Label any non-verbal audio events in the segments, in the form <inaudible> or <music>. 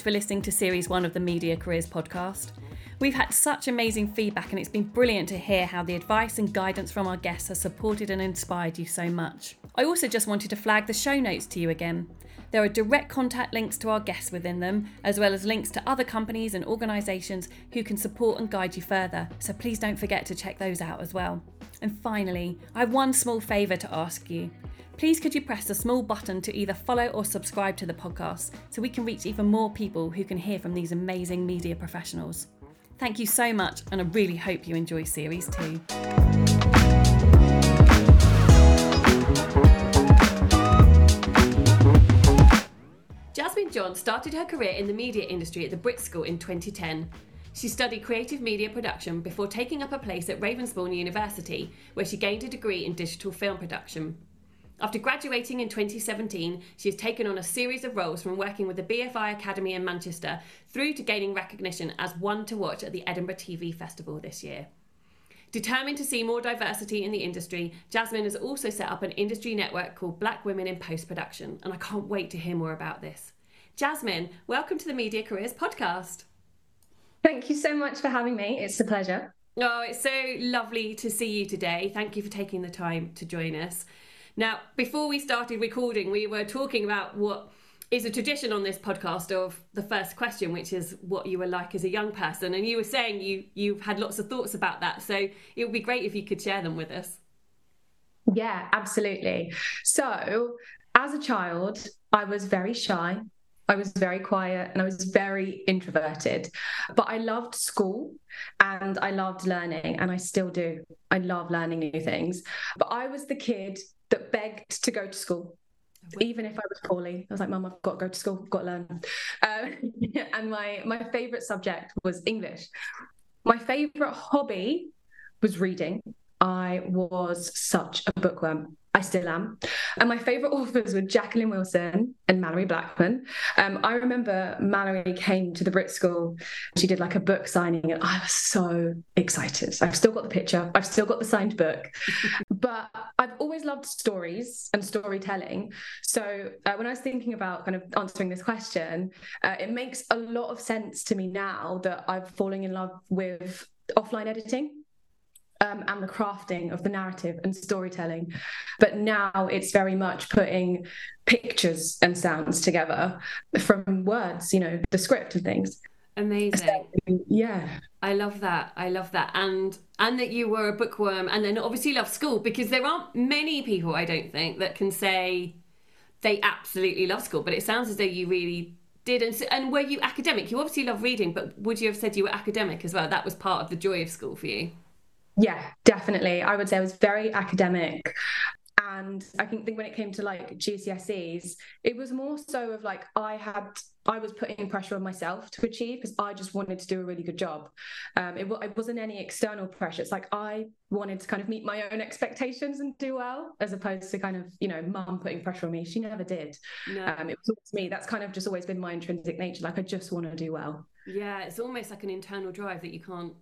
Much for listening to Series 1 of the Media Careers podcast. We've had such amazing feedback, and it's been brilliant to hear how the advice and guidance from our guests has supported and inspired you so much. I also just wanted to flag the show notes to you again. There are direct contact links to our guests within them, as well as links to other companies and organisations who can support and guide you further, so please don't forget to check those out as well. And finally, I have one small favour to ask you. Please could you press the small button to either follow or subscribe to the podcast so we can reach even more people who can hear from these amazing media professionals. Thank you so much, and I really hope you enjoy Series 2. Jasmin John started her career in the media industry at the Brit School in 2010. She studied creative media production before taking up a place at Ravensbourne University, where she gained a degree in digital film production. After graduating in 2017, she has taken on a series of roles from working with the BFI Academy in Manchester through to gaining recognition as one to watch at the Edinburgh TV Festival this year. Determined to see more diversity in the industry, Jasmin has also set up an industry network called Black Women in Post Production, and I can't wait to hear more about this. Jasmin, welcome to the Media Careers Podcast. Thank you so much for having me. It's a pleasure. Oh, it's so lovely to see you today. Thank you for taking the time to join us. Now, before we started recording, we were talking about what is a tradition on this podcast of the first question, which is what you were like as a young person. And you were saying you you've had lots of thoughts about that. So it would be great if you could share them with us. Yeah, absolutely. So as a child, I was very shy. I was very quiet and I was very introverted. But I loved school and I loved learning, and I still do. I love learning new things. But I was the kid that begged to go to school even if I was poorly, I was like, "Mum, I've got to go to school, I've got to learn." Um, <laughs> and my my favorite subject was English. My favorite hobby was reading. I was such a bookworm. I still am. And my favorite <laughs> authors were Jacqueline Wilson and Malorie Blackman. Um, I remember Malorie came to the Brit School. She did like a book signing, and I was so excited. I've still got the picture, I've still got the signed book. <laughs> but I've always loved stories and storytelling. So uh, when I was thinking about kind of answering this question, uh, it makes a lot of sense to me now that I've fallen in love with offline editing um, and the crafting of the narrative and storytelling. But now it's very much putting pictures and sounds together from words, you know, the script and things. Amazing. So, yeah. I love that. I love that. And and that you were a bookworm and then obviously love school because there aren't many people I don't think that can say they absolutely love school, but it sounds as though you really did and, and were you academic? You obviously love reading, but would you have said you were academic as well? That was part of the joy of school for you. Yeah, definitely. I would say I was very academic. And I think when it came to like GCSEs, it was more so of like I had I was putting pressure on myself to achieve because I just wanted to do a really good job. Um, it, it, wasn't any external pressure. It's like I wanted to kind of meet my own expectations and do well, as opposed to kind of you know mum putting pressure on me. She never did. No. Um, it was always me. That's kind of just always been my intrinsic nature. Like I just want to do well. Yeah, it's almost like an internal drive that you can't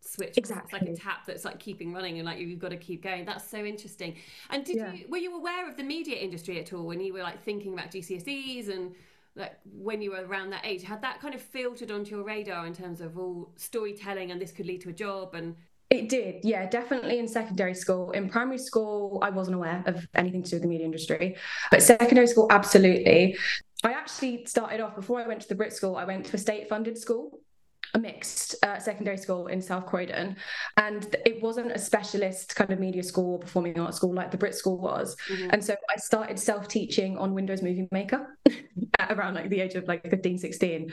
switch exactly it's like a tap that's like keeping running and like you've got to keep going that's so interesting and did yeah. you were you aware of the media industry at all when you were like thinking about gcse's and like when you were around that age had that kind of filtered onto your radar in terms of all storytelling and this could lead to a job and it did, yeah, definitely in secondary school. In primary school, I wasn't aware of anything to do with the media industry, but secondary school, absolutely. I actually started off before I went to the Brit School, I went to a state funded school a mixed uh, secondary school in South Croydon, and it wasn't a specialist kind of media school or performing arts school like the Brit School was. Mm-hmm. And so I started self teaching on Windows Movie Maker <laughs> at around like the age of like 15, 16.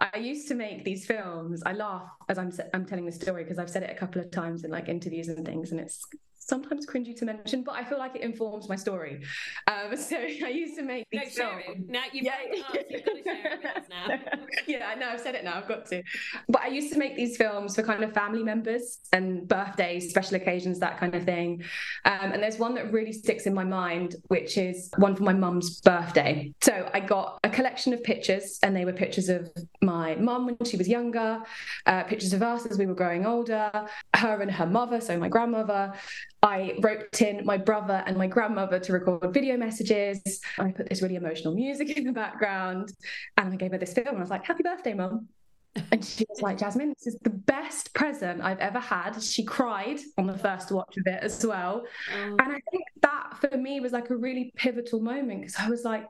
I used to make these films. I laugh as I'm I'm telling the story because I've said it a couple of times in like interviews and things, and it's sometimes cringy to mention, but I feel like it informs my story. Um, <laughs> so I used to make these no, films. Now you've, yeah. you've got to share it with us now. <laughs> yeah, I know, I've said it now, I've got to. But I used to make these films for kind of family members and birthdays, special occasions, that kind of thing. Um, and there's one that really sticks in my mind, which is one for my mum's birthday. So I got a collection of pictures, and they were pictures of my mum when she was younger, uh, pictures of us as we were growing older, her and her mother, so my grandmother. I roped in my brother and my grandmother to record video messages. I put this really emotional music in the background and I gave her this film and I was like, Happy birthday, mum. And she was like, Jasmin, this is the best present I've ever had. She cried on the first watch of it as well. Oh. And I think that for me was like a really pivotal moment because I was like,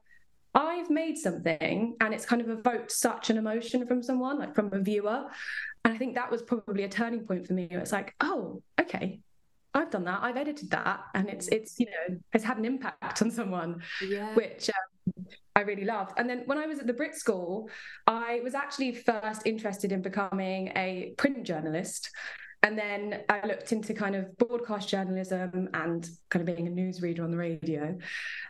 I've made something and it's kind of evoked such an emotion from someone, like from a viewer. And I think that was probably a turning point for me. It's like, oh, okay, I've done that. I've edited that, and it's it's you know has had an impact on someone, yeah. which um, I really loved. And then when I was at the Brit School, I was actually first interested in becoming a print journalist. And then I looked into kind of broadcast journalism and kind of being a newsreader on the radio.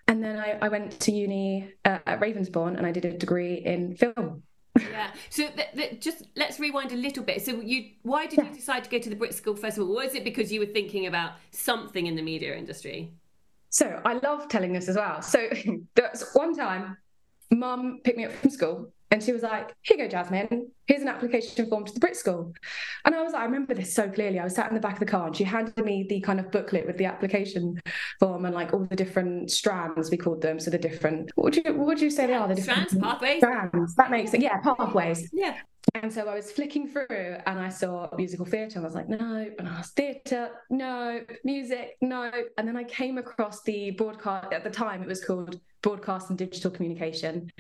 And then I, I went to uni uh, at Ravensbourne and I did a degree in film. Yeah. So th- th- just let's rewind a little bit. So you, why did yeah. you decide to go to the Brit School first of all? Was it because you were thinking about something in the media industry? So I love telling this as well. So <laughs> there's one time, mum picked me up from school and she was like, Here you go, Jasmin. Here's an application form to the Brit School. And I was like, I remember this so clearly. I was sat in the back of the car and she handed me the kind of booklet with the application form and like all the different strands, we called them. So the different, what would you, what would you say they are? The different strands, pathways. Strands. That makes it, yeah, pathways. Yeah. And so I was flicking through and I saw musical theatre and I was like, no. And I was theatre, no. Music, no. And then I came across the broadcast, at the time it was called Broadcast and Digital Communication.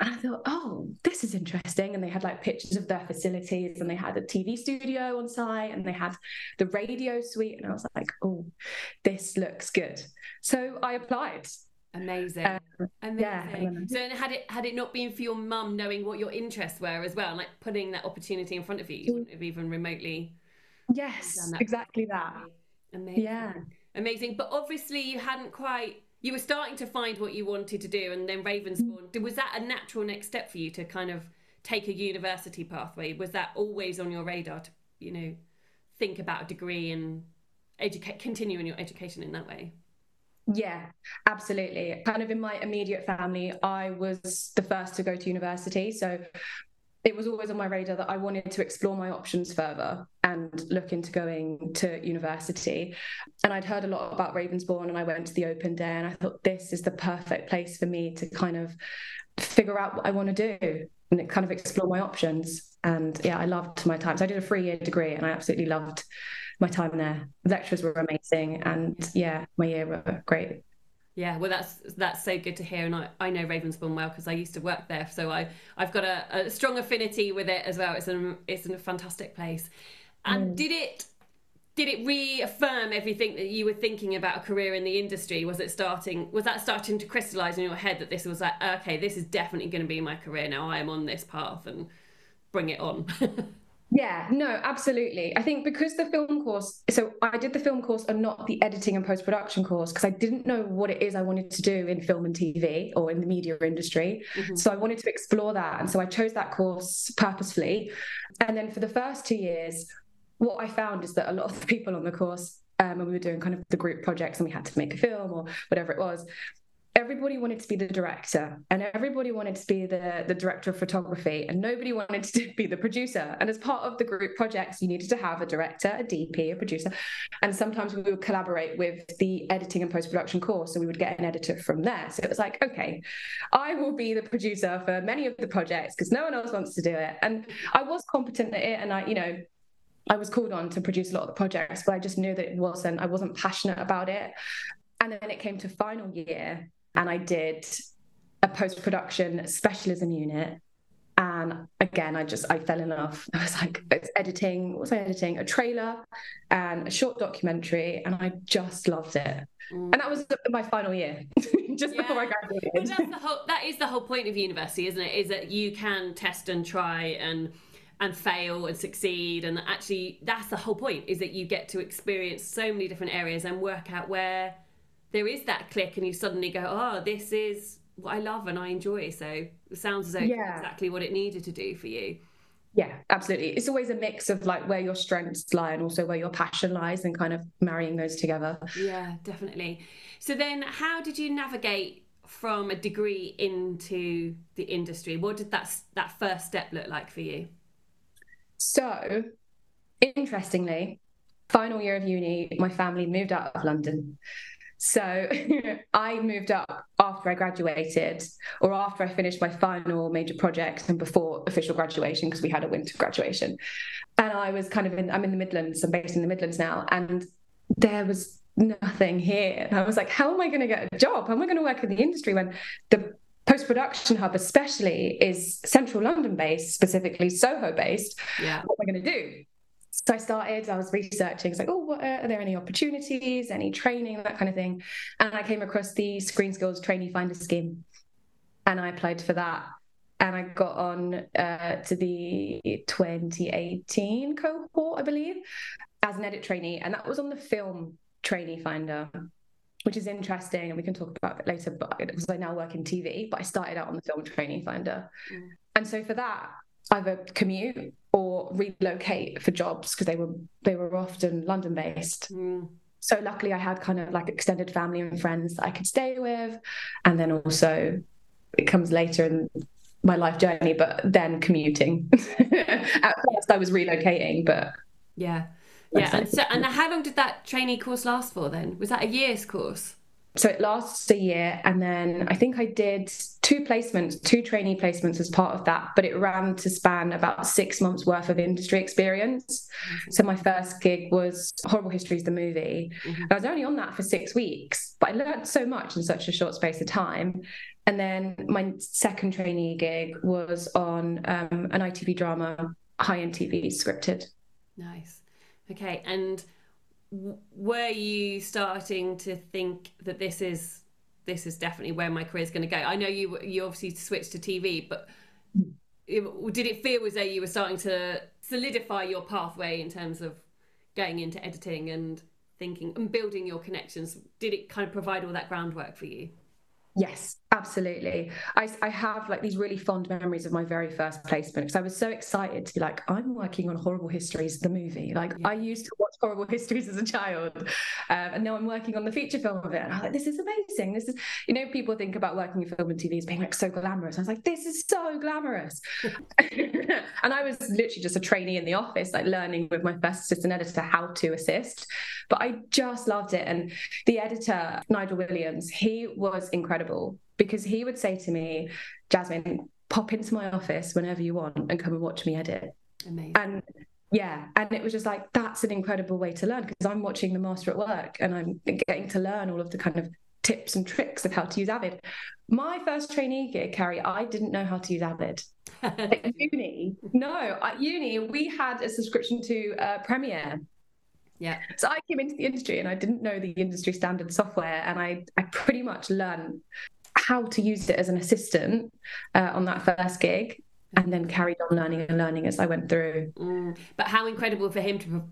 And I thought, oh, this is interesting. And they had like pictures of their facilities and they had a TV studio on site and they had the radio suite. And I was like, oh, this looks good. So I applied Amazing. Um, Amazing. Yeah. So had it had it not been for your mum knowing what your interests were as well, like putting that opportunity in front of you, you wouldn't have even remotely. Yes, that exactly that. Amazing. Yeah. Amazing. But obviously you hadn't quite you were starting to find what you wanted to do and then Ravensbourne mm. was that a natural next step for you to kind of take a university pathway? Was that always on your radar to, you know, think about a degree and educate continuing your education in that way? Yeah, absolutely. Kind of in my immediate family, I was the first to go to university. So it was always on my radar that I wanted to explore my options further and look into going to university. And I'd heard a lot about Ravensbourne and I went to the open day and I thought this is the perfect place for me to kind of figure out what I want to do and kind of explore my options. And yeah, I loved my time. So I did a three year degree and I absolutely loved my time there. The lecturers were amazing, and yeah, my year were great. Yeah, well, that's that's so good to hear, and I, I know Ravensbourne well because I used to work there, so I I've got a, a strong affinity with it as well. It's an it's a fantastic place. And mm. did it did it reaffirm everything that you were thinking about a career in the industry? Was it starting was that starting to crystallize in your head that this was like okay, this is definitely going to be my career now. I am on this path and bring it on. <laughs> Yeah, no, absolutely. I think because the film course, so I did the film course and not the editing and post production course because I didn't know what it is I wanted to do in film and TV or in the media industry. Mm-hmm. So I wanted to explore that. And so I chose that course purposefully. And then for the first two years, what I found is that a lot of the people on the course, um, when we were doing kind of the group projects and we had to make a film or whatever it was, everybody wanted to be the director and everybody wanted to be the, the director of photography and nobody wanted to be the producer. And as part of the group projects you needed to have a director a dp a producer. And sometimes we would collaborate with the editing and post-production course and we would get an editor from there. So it was like okay i will be the producer for many of the projects because no one else wants to do it. And i was competent at it and i you know I was called on to produce a lot of the projects, but I just knew that it wasn't, I wasn't passionate about it. And then it came to final year and I did a post production specialism unit. And again, I just I fell in love. <laughs> I was like, it's editing. What was I editing? A trailer and a short documentary, and I just loved it. Mm. And that was my final year, <laughs> just yeah. before I graduated. But that's the whole. That is the whole point of university, isn't it? Is that you can test and try and and fail and succeed and actually that's the whole point is that you get to experience so many different areas and work out where there is that click and you suddenly go, oh, this is what I love and I enjoy. So it sounds as though yeah. exactly what it needed to do for you. Yeah, absolutely. It's always a mix of like where your strengths lie and also where your passion lies and kind of marrying those together. Yeah, definitely. So then how did you navigate from a degree into the industry? What did that that first step look like for you? So, interestingly, final year of uni, my family moved out of London. So <laughs> I moved up after I graduated or after I finished my final major project and before official graduation because we had a winter graduation. And I was kind of in, I'm in the Midlands, I'm based in the Midlands now. And there was nothing here. And I was like, how am I going to get a job? How am I going to work in the industry when the post production hub, especially, is central London based, specifically Soho based? Yeah. What am I going to do? So I started, I was researching, it's like, oh, what are, are, there any opportunities, any training, that kind of thing. And I came across the ScreenSkills Trainee Finder Scheme. And I applied for that. And I got on uh, to the 2018 cohort, I believe, as an edit trainee. And that was on the film trainee finder which is interesting and we can talk about it later but because i now work in tv but i started out on the film trainee finder mm. and so for that I have a commute or relocate for jobs because they were they were often london based mm. so luckily i had kind of like extended family and friends that i could stay with and then also it comes later in my life journey but then commuting <laughs> at first i was relocating but yeah yeah. And, so, and how long did that trainee course last for then? Was that a year's course? So it lasts a year. And then I think I did two placements, two trainee placements as part of that, but it ran to span about six months worth of industry experience. Mm-hmm. So my first gig was Horrible Histories, the movie. Mm-hmm. I was only on that for six weeks, but I learned so much in such a short space of time. And then my second trainee gig was on um, an ITV drama, high end TV scripted. Nice. Okay, and were you starting to think that this is this is definitely where my career is going to go? I know you you obviously switched to TV, but did it feel as though you were starting to solidify your pathway in terms of going into editing and thinking and building your connections? Did it kind of provide all that groundwork for you? Yes, absolutely. I, I have like these really fond memories of my very first placement because I was so excited to be like, I'm working on Horrible Histories, the movie. Like yeah. I used to watch Horrible Histories as a child, um, and now I'm working on the feature film of it. And I'm like, this is amazing. This is, you know, people think about working in film and TV as being like so glamorous. I was like, this is so glamorous. <laughs> and I was literally just a trainee in the office, like learning with my first assistant editor how to assist. But I just loved it. And the editor, Nigel Williams, he was incredible because he would say to me, Jasmin, pop into my office whenever you want and come and watch me edit. Amazing. And yeah, and it was just like that's an incredible way to learn because I'm watching the master at work and I'm getting to learn all of the kind of tips and tricks of how to use Avid. My first trainee gig, Carrie, I didn't know how to use Avid. <laughs> at uni, no, at uni we had a subscription to uh, Premiere. Yeah. So I came into the industry and I didn't know the industry standard software, and I I pretty much learned how to use it as an assistant uh, on that first gig and then carried on learning and learning as I went through. Mm. But how incredible for him to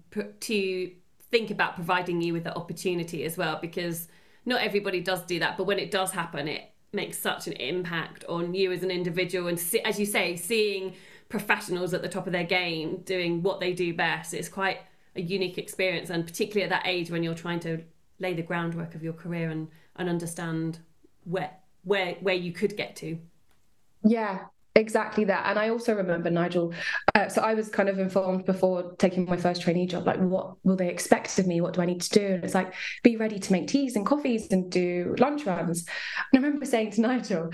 to think about providing you with the opportunity as well, because not everybody does do that. But when it does happen, it makes such an impact on you as an individual, and see, as you say, seeing professionals at the top of their game doing what they do best. It's quite a unique experience, and particularly at that age when you're trying to lay the groundwork of your career and and understand where where where you could get to. Yeah, exactly that. And i also remember nigel uh, so i was kind of informed before taking my first trainee job like what will they expect of me? What do i need to do? And it's like be ready to make teas and coffees and do lunch runs. And i remember saying to nigel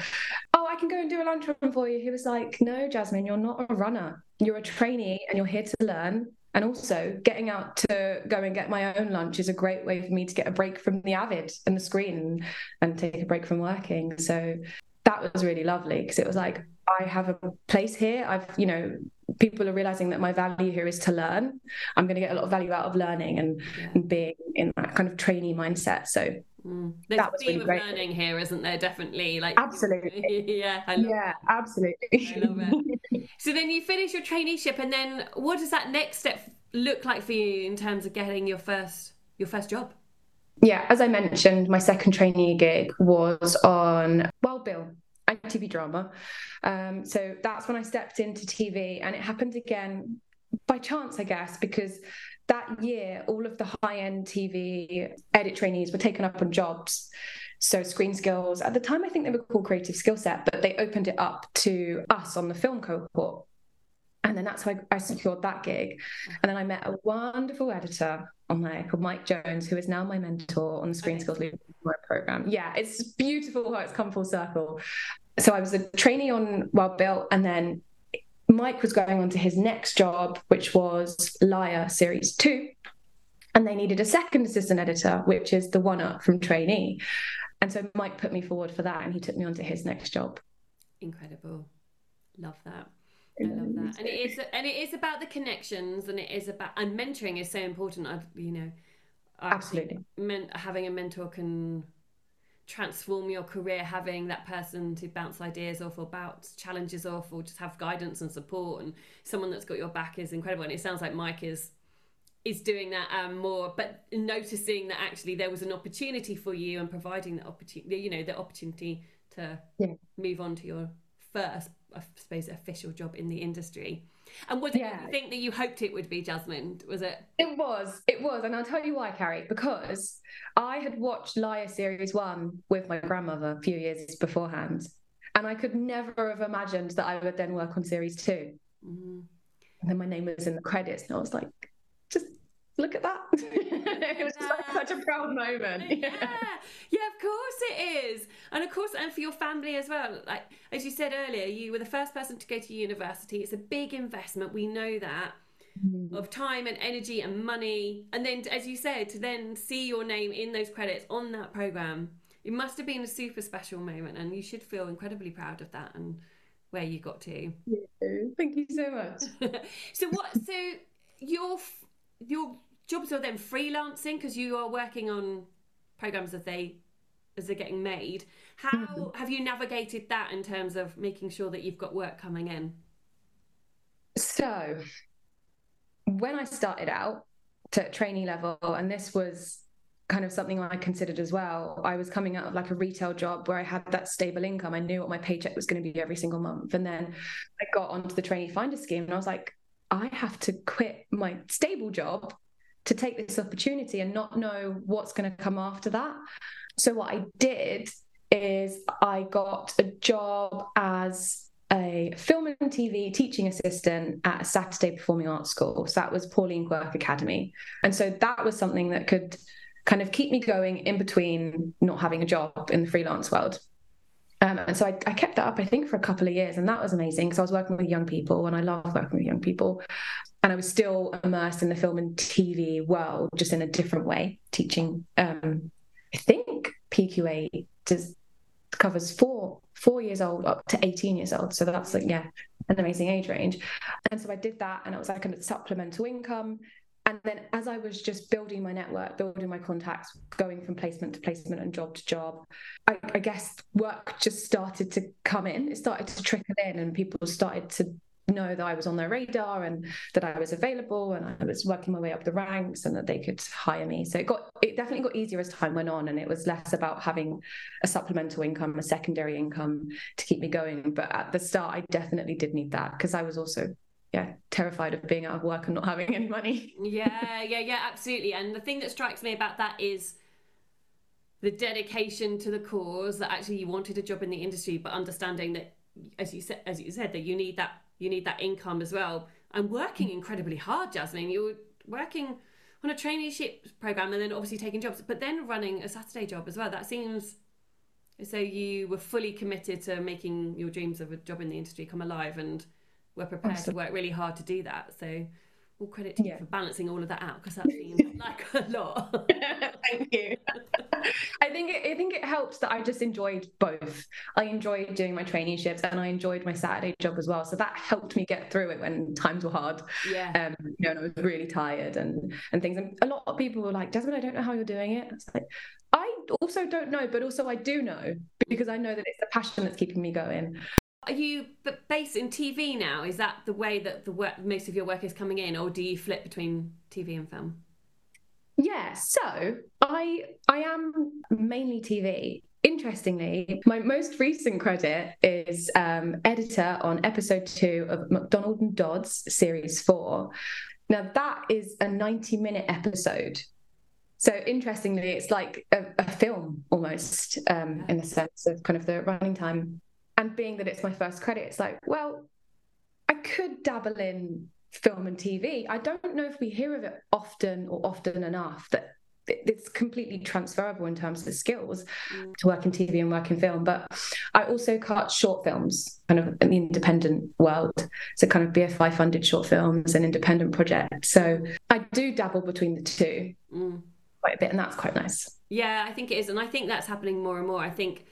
oh i can go and do a lunch run for you. He was like no jasmin you're not a runner. You're a trainee and you're here to learn and also getting out to go and get my own lunch is a great way for me to get a break from the avid and the screen and take a break from working so that was really lovely because it was like I have a place here. I've, you know, people are realizing that my value here is to learn. I'm going to get a lot of value out of learning and, yeah. and being in that kind of trainee mindset. So mm. There's that was theme really great. of learning here, isn't there? Definitely. Like <laughs> absolutely. <laughs> yeah. yeah, absolutely. I love it. <laughs> so then you finish your traineeship, and then what does that next step look like for you in terms of getting your first your first job? Yeah, as I mentioned, my second trainee gig was on Wild Bill, ITV drama. Um, so that's when I stepped into TV, and it happened again by chance, I guess, because that year, all of the high end TV edit trainees were taken up on jobs. So, ScreenSkills, at the time, I think they were called Creative Skillset, but they opened it up to us on the film cohort. And then that's how I, I secured that gig. And then I met a wonderful editor on there called Mike Jones, who is now my mentor on the Screen okay. Skills Leadership program. Yeah, it's beautiful how it's come full circle. So I was a trainee on Wild Bill, and then Mike was going on to his next job, which was Liar Series 2. And they needed a second assistant editor, which is the one up from trainee. And so Mike put me forward for that and he took me on to his next job. Incredible. Love that. I love that. And it is and it is about the connections and it is about and mentoring is so important. I you know absolutely men, having a mentor can transform your career having that person to bounce ideas off or bounce challenges off or just have guidance and support and someone that's got your back is incredible and it sounds like mike is is doing that um, more but noticing that actually there was an opportunity for you and providing the opportunity you know the opportunity to yeah. move on to your first i suppose official job in the industry and was it yeah. think that you hoped it would be, Jasmin? Was it? It was. It was. And I'll tell you why, Carrie, because I had watched Liar Series 1 with my grandmother a few years beforehand. And I could never have imagined that I would then work on Series 2. Mm-hmm. And then my name was in the credits. And I was like, look at that. <laughs> it was like <laughs> such a proud moment. Yeah. yeah. yeah, of course it is. And of course, and for your family as well. Like, as you said earlier, you were the first person to go to university. It's a big investment. We know that. Mm. Of time and energy and money, and then, as you said, to then see your name in those credits on that program, it must have been a super special moment, and you should feel incredibly proud of that and where you got to. Yeah, thank you so much. <laughs> so what? So your your jobs are then freelancing because you are working on programs as they as they're getting made. How mm-hmm. have you navigated that in terms of making sure that you've got work coming in? So, when I started out to trainee level, and this was kind of something I considered as well. I was coming out of like a retail job where I had that stable income. I knew what my paycheck was going to be every single month. And then I got onto the trainee finder scheme and I was like, I have to quit my stable job to take this opportunity and not know what's going to come after that. So, what I did is I got a job as a film and TV teaching assistant at a Saturday Performing Arts School. So, that was Pauline Quirk Academy. And so, that was something that could kind of keep me going in between not having a job in the freelance world. Um, and so I, I, kept that up, I think, for a couple of years, and that was amazing because I was working with young people, and I love working with young people. And I was still immersed in the film and TV world, just in a different way, teaching. Um, I think PQA does covers four four years old up to 18 years old so that's like yeah an amazing age range and so i did that and it was like a supplemental income and then as I was just building my network, building my contacts, going from placement to placement and job to job, I, I guess work just started to come in. It started to trickle in, and people started to know that I was on their radar and that I was available and I was working my way up the ranks and that they could hire me. So it got it definitely got easier as time went on and it was less about having a supplemental income, a secondary income to keep me going. But at the start I definitely did need that because I was also yeah terrified of being out of work and not <laughs> having any money yeah yeah yeah absolutely and the thing that strikes me about that is the dedication to the cause that actually you wanted a job in the industry but understanding that as you said as you said that you need that you need that income as well and working incredibly hard jasmin you were working on a traineeship program and then obviously taking jobs but then running a saturday job as well that seems so you were fully committed to making your dreams of a job in the industry come alive and we're prepared awesome. to work really hard to do that. So all credit to yeah. you for balancing all of that out because that seems like a lot. <laughs> Thank you. <laughs> I think it, I think it helps that I just enjoyed both. I enjoyed doing my traineeships and I enjoyed my Saturday job as well. So that helped me get through it when times were hard. Yeah. Um, you know, and I was really tired and and things. And a lot of people were like, Desmond, I don't know how you're doing it. It's like I also don't know, but also I do know because I know that it's the passion that's keeping me going. Are you based in TV now? Is that the way that the work, most of your work is coming in, or do you flip between TV and film? Yeah, so I I am mainly TV. Interestingly, my most recent credit is um, editor on episode two of McDonald and Dodds series four. Now, that is a 90 minute episode. So, interestingly, it's like a, a film almost um, in the sense of kind of the running time. And being that it's my first credit, it's like, well, I could dabble in film and TV. I don't know if we hear of it often or often enough that it's completely transferable in terms of the skills to work in TV and work in film. But I also cut short films, kind of in the independent world. So kind of BFI funded short films and independent projects. So I do dabble between the two mm. quite a bit, and that's quite nice. Yeah, I think it is. And I think that's happening more and more. I think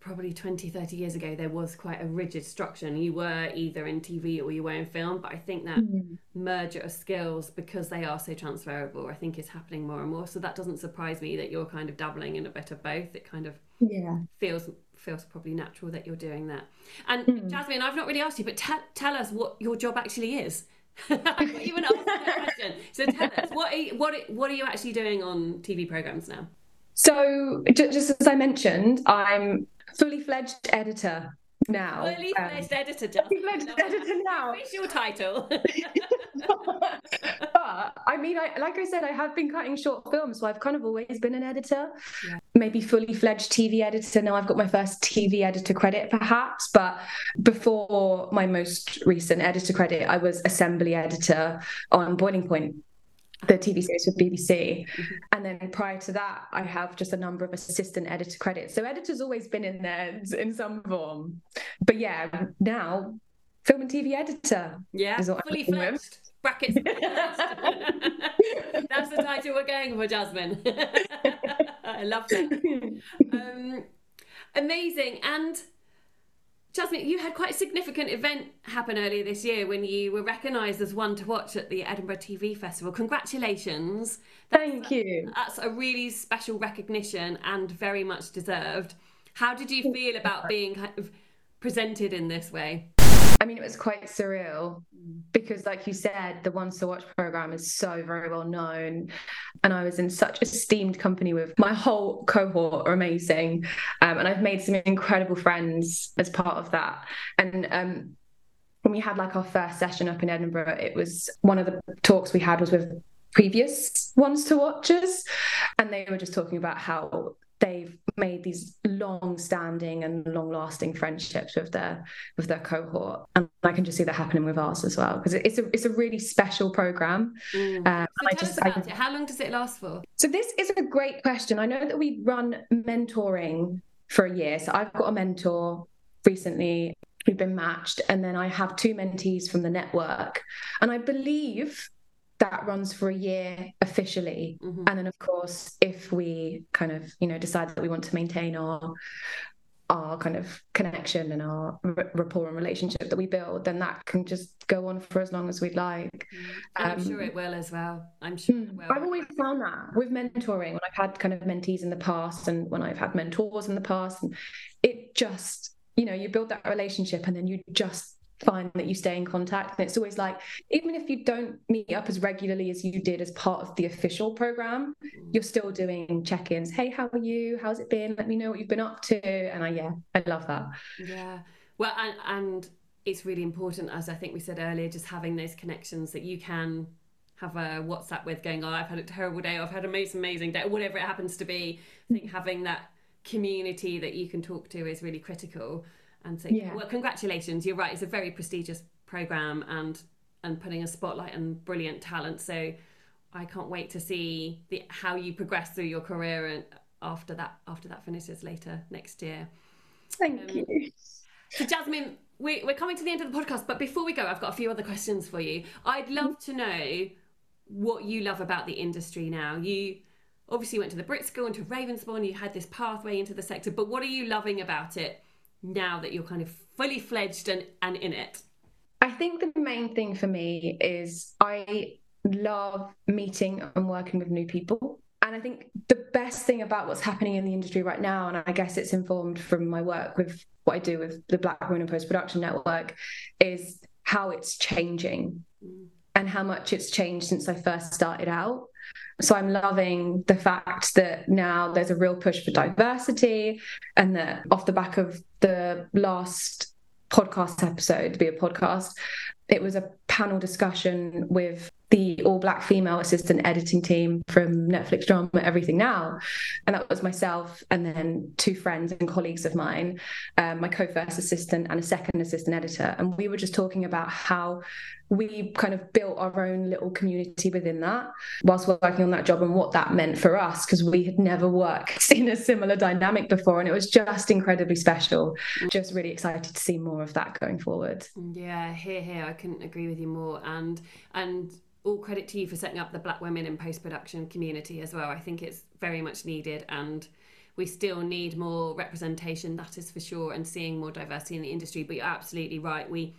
probably 20 30 years ago there was quite a rigid structure and you were either in tv or you were in film but i think that mm-hmm. merger of skills because they are so transferable i think is happening more and more. So that doesn't surprise me that you're kind of dabbling in a bit of both. It kind of yeah. feels feels probably natural that you're doing that. And mm-hmm. jasmin i've not really asked you but tell tell us what your job actually is. <laughs> I even asked that question. So tell us what are you, what what are you actually doing on tv programs now? So just as i mentioned i'm fully fledged editor now. Fully um, fledged editor, fully fledged editor now. What's your title? <laughs> <laughs> but I mean, I like I said, I have been cutting short films, so I've kind of always been an editor. Yeah. Maybe fully fledged TV editor. Now I've got my first TV editor credit, perhaps. But before my most recent editor credit, I was assembly editor on Boiling Point the TV series with BBC. Mm-hmm. And then prior to that, I have just a number of assistant editor credits. So editor's always been in there in some form. But yeah, now film and TV editor. Yeah, fully fledged. Brackets. <laughs> That's the title we're going for, Jasmin. <laughs> I love that. <laughs> Um, amazing. And Jasmin, you had quite a significant event happen earlier this year when you were recognised as one to watch at the Edinburgh TV Festival. Congratulations. That's, Thank you. That's a really special recognition and very much deserved. How did you feel about being kind of presented in this way? I mean, it was quite surreal because, like you said, the Ones to Watch program is so very well known. And I was in such esteemed company with my whole cohort, are amazing. Um, and I've made some incredible friends as part of that. And um, when we had like our first session up in Edinburgh, it was one of the talks we had was with previous ones to watchers and they were just talking about how they've made these long-standing and long-lasting friendships with their with their cohort, and I can just see that happening with ours as well because it's a it's a really special program. Mm. Um, so tell just, us about I, it. How long does it last for? So this is a great question. I know that we run mentoring for a year, so I've got a mentor recently. We've been matched, and then I have two mentees from the network, and I believe that runs for a year officially. Mm-hmm. and then of course if we kind of you know decide that we want to maintain our our kind of connection and our r- rapport and relationship that we build then that can just go on for as long as we'd like. Mm. i'm um, sure it will as well. I'm sure mm, i've always found that with mentoring when i've had kind of mentees in the past and when i've had mentors in the past and it just you know you build that relationship and then you just find that you stay in contact. And it's always like, even if you don't meet up as regularly as you did as part of the official program, you're still doing check ins. Hey, how are you? How's it been? Let me know what you've been up to. And I, yeah, I love that. Yeah. Well, and, and it's really important, as I think we said earlier, just having those connections that you can have a WhatsApp with going, oh, I've had a terrible day, I've had a most amazing day, whatever it happens to be. I think mm. having that community that you can talk to is really critical and say, yeah. well, congratulations, you're right. It's a very prestigious program and and putting a spotlight on brilliant talent. So I can't wait to see the how you progress through your career and after that after that finishes later next year. Thank um, you. So Jasmin, we, we're coming to the end of the podcast, but before we go, I've got a few other questions for you. I'd love to know what you love about the industry now. You obviously went to the Brit School and to Ravensbourne, you had this pathway into the sector, but what are you loving about it now that you're kind of fully fledged and, and in it? I think the main thing for me is I love meeting and working with new people. And I think the best thing about what's happening in the industry right now, and I guess it's informed from my work with what I do with the Black Women in Post Production Network, is how it's changing mm. and how much it's changed since I first started out. So I'm loving the fact that now there's a real push for diversity, and that off the back of the last podcast episode, be a podcast, it was a panel discussion with the all black female assistant editing team from Netflix drama Everything Now. And that was myself and then two friends and colleagues of mine, um, my co first assistant and a second assistant editor. And we were just talking about how we kind of built our own little community within that whilst working on that job and what that meant for us because we had never worked <laughs> in a similar dynamic before. And it was just incredibly special. Just really excited to see more of that going forward. Yeah here here i couldn't agree with you more. And and all credit to you for setting up the Black Women in Post Production community as well. I think it's very much needed and we still need more representation, that is for sure, and seeing more diversity in the industry. But you're absolutely right. We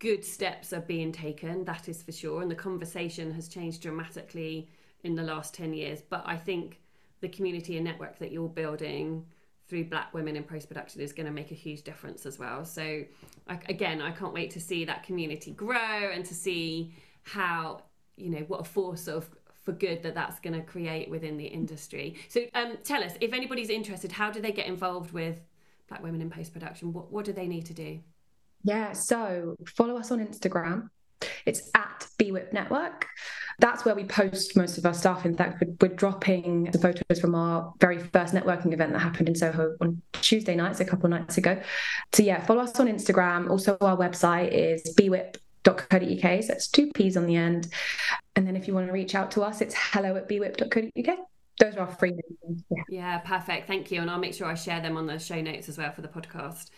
good steps are being taken, that is for sure. And the conversation has changed dramatically in the last 10 years. But I think the community and network that you're building through Black women in post production is going to make a huge difference as well. So, again, I can't wait to see that community grow and to see how you know what a force of for good that that's going to create within the industry. So um, tell us if anybody's interested, how do they get involved with Black Women in Post Production? What what do they need to do? Yeah, so follow us on Instagram. It's at BWIPP Network. That's where we post most of our stuff. In fact, we're, we're dropping the photos from our very first networking event that happened in Soho on Tuesday nights, a couple nights ago. So yeah, follow us on Instagram. Also, our website is bwipp bwipp.co.uk. So it's two P's on the end. And then if you want to reach out to us, it's hello at bwipp.co.uk. Those are our free. Yeah. yeah, perfect. Thank you. And I'll make sure I share them on the show notes as well for the podcast.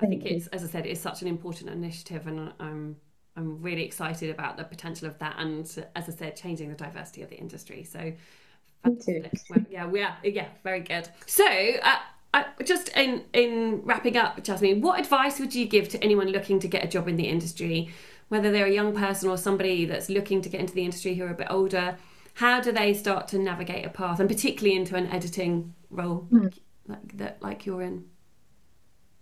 I Thank think you. it's, as I said, it's such an important initiative, and I'm I'm really excited about the potential of that, and as I said, changing the diversity of the industry. So, fantastic. Well, yeah, we are. Yeah, very good. So, uh, uh, just in in wrapping up, Jasmin, what advice would you give to anyone looking to get a job in the industry? Whether they're a young person or somebody that's looking to get into the industry who are a bit older, how do they start to navigate a path, and particularly into an editing role mm. like, like that, like you're in?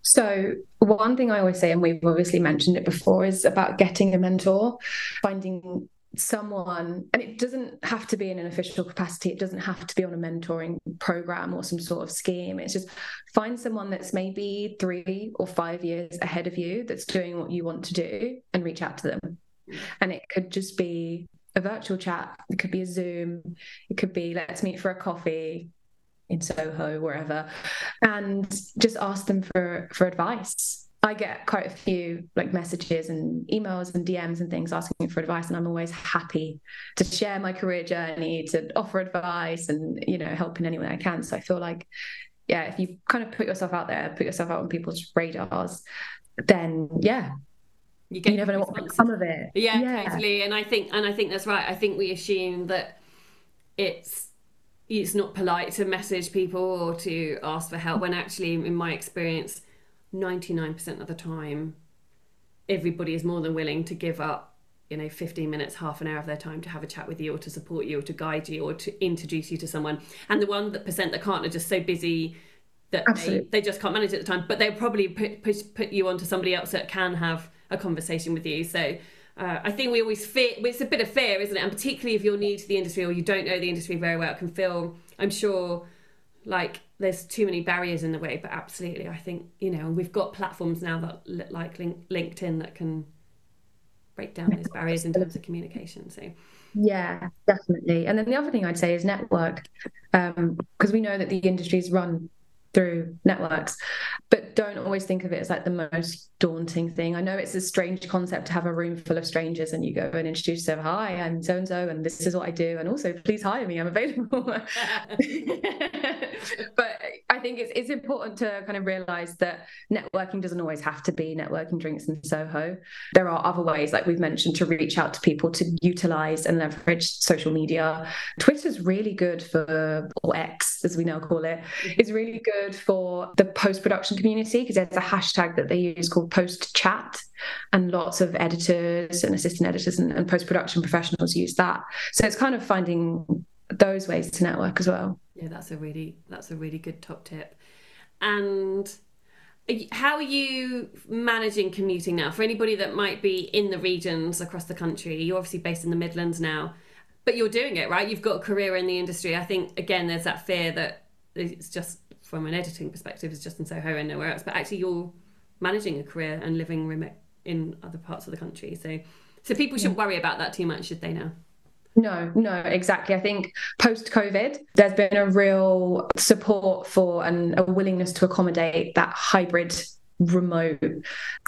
So, one thing I always say, and we've obviously mentioned it before, is about getting a mentor, finding someone and it doesn't have to be in an official capacity it doesn't have to be on a mentoring program or some sort of scheme. It's just find someone that's maybe 3 or 5 years ahead of you that's doing what you want to do and reach out to them. And it could just be a virtual chat it could be a zoom it could be let's meet for a coffee in Soho wherever and just ask them for for advice I get quite a few like messages and emails and DMs and things asking for advice, and I'm always happy to share my career journey, to offer advice, and you know, help in any way I can. So I feel like, yeah, if you kind of put yourself out there, put yourself out on people's radars, then yeah, you, you never know what will come of it. Yeah, yeah, totally. And I think, and I think that's right. I think we assume that it's it's not polite to message people or to ask for help when actually, in my experience 99% of the time, everybody is more than willing to give up you know 15 minutes half an hour of their time to have a chat with you or to support you or to guide you or to introduce you to someone. And the one percent that can't are just so busy that they, they just can't manage at the time but they'll probably put, put, put you onto somebody else that can have a conversation with you. So uh, I think we always fear it's a bit of fear isn't it? And particularly if you're new to the industry or you don't know the industry very well it can feel I'm sure like there's too many barriers in the way but absolutely i think you know we've got platforms now that like linkedin that can break down those barriers in terms of communication so. Yeah definitely. And then the other thing i'd say is network because um, we know that the industry is run through networks but don't always think of it as like the most daunting thing. I know it's a strange concept to have a room full of strangers and you go and introduce yourself hi i'm so and so and this is what i do and also please hire me i'm available. <laughs> But i think it's, it's important to kind of realize that networking doesn't always have to be networking drinks in soho. There are other ways like we've mentioned to reach out to people to utilize and leverage social media. Twitter's really good for or x as we now call it is really good good for the post production community because there's a hashtag that they use called post chat, and lots of editors and assistant editors and, and post production professionals use that. So it's kind of finding those ways to network as well. Yeah, that's a really that's a really good top tip. And how are you managing commuting now for anybody that might be in the regions across the country? You're obviously based in the Midlands now, but you're doing it right. You've got a career in the industry. I think again, there's that fear that it's just from an editing perspective is just in Soho and nowhere else. But actually, you're managing a career and living remote in other parts of the country. So, So people shouldn't worry about that too much, should they now? No, no, exactly. I think post COVID, there's been a real support for and a willingness to accommodate that hybrid remote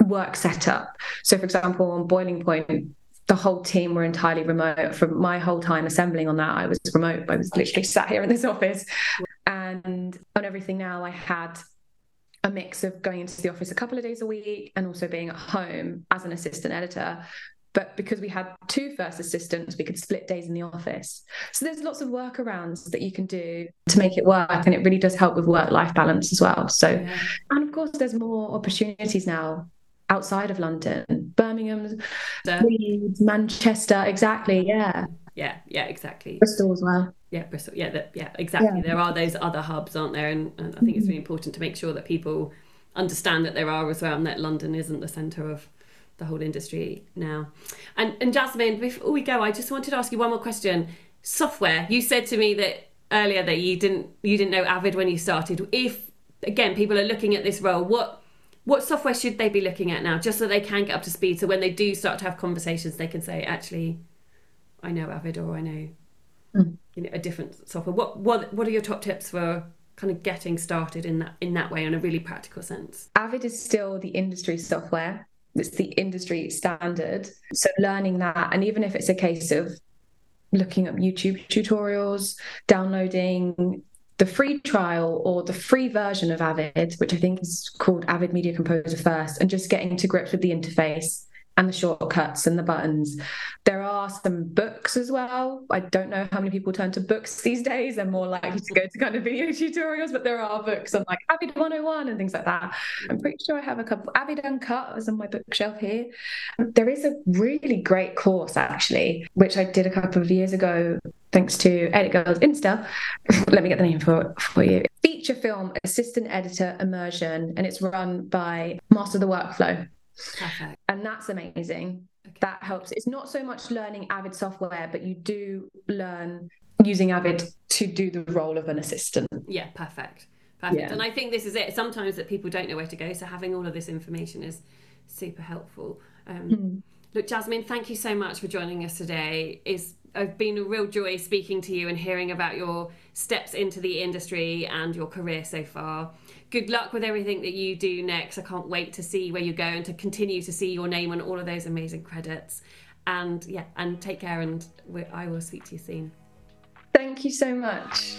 work setup. So, for example, on Boiling Point, the whole team were entirely remote. For my whole time assembling on that, I was remote. I was literally <laughs> sat here in this office. And on everything now, I had a mix of going into the office a couple of days a week and also being at home as an assistant editor but because we had two first assistants, we could split days in the office. So there's lots of workarounds that you can do to make it work. And it really does help with work life balance as well. So, yeah. and of course, there's more opportunities now outside of London, Birmingham, Leeds, Manchester. Exactly. Yeah. Yeah. Yeah. Exactly. Bristol as well. Yeah, Bristol. Yeah, that, yeah, exactly. Yeah. There are those other hubs, aren't there? And, and I think mm-hmm. it's really important to make sure that people understand that there are as well, and that London isn't the centre of the whole industry now. And and Jasmin, before we go, I just wanted to ask you one more question. Software. You said to me that earlier that you didn't you didn't know Avid when you started. If again people are looking at this role, what what software should they be looking at now, just so they can get up to speed? So when they do start to have conversations, they can say, actually, I know Avid or I know, mm. You know a different software. What what what are your top tips for kind of getting started in that in that way in a really practical sense? Avid is still the industry software it's the industry standard. So learning that, and even if it's a case of looking up YouTube tutorials, downloading the free trial or the free version of Avid, which I think is called Avid Media Composer first, and just getting to grips with the interface and the shortcuts and the buttons. There are some books as well. I don't know how many people turn to books <laughs> these days. They're more likely to go to kind of video <laughs> tutorials, but there are books on like Avid 101 and things like that. I'm pretty sure I have a couple. Avid Uncut is on my bookshelf here. Um, there is a really great course actually, which I did a couple of years ago thanks to Edit Girls Insta. <laughs> Let me get the name for, for you. Feature film assistant editor immersion, and it's run by Master the Workflow. Perfect. And that's amazing. Okay. That helps. It's not so much learning Avid software, but you do learn using Avid to do the role of an assistant. Yeah, perfect. Perfect. Yeah. And I think this is it. Sometimes that people don't know where to go. So having all of this information is super helpful. Um, mm. Look, Jasmin, thank you so much for joining us today. It's I've been a real joy speaking to you and hearing about your steps into the industry and your career so far good luck with everything that you do next. I can't wait to see where you go and to continue to see your name on all of those amazing credits. And yeah, and take care, and I will speak to you soon. Thank you so much.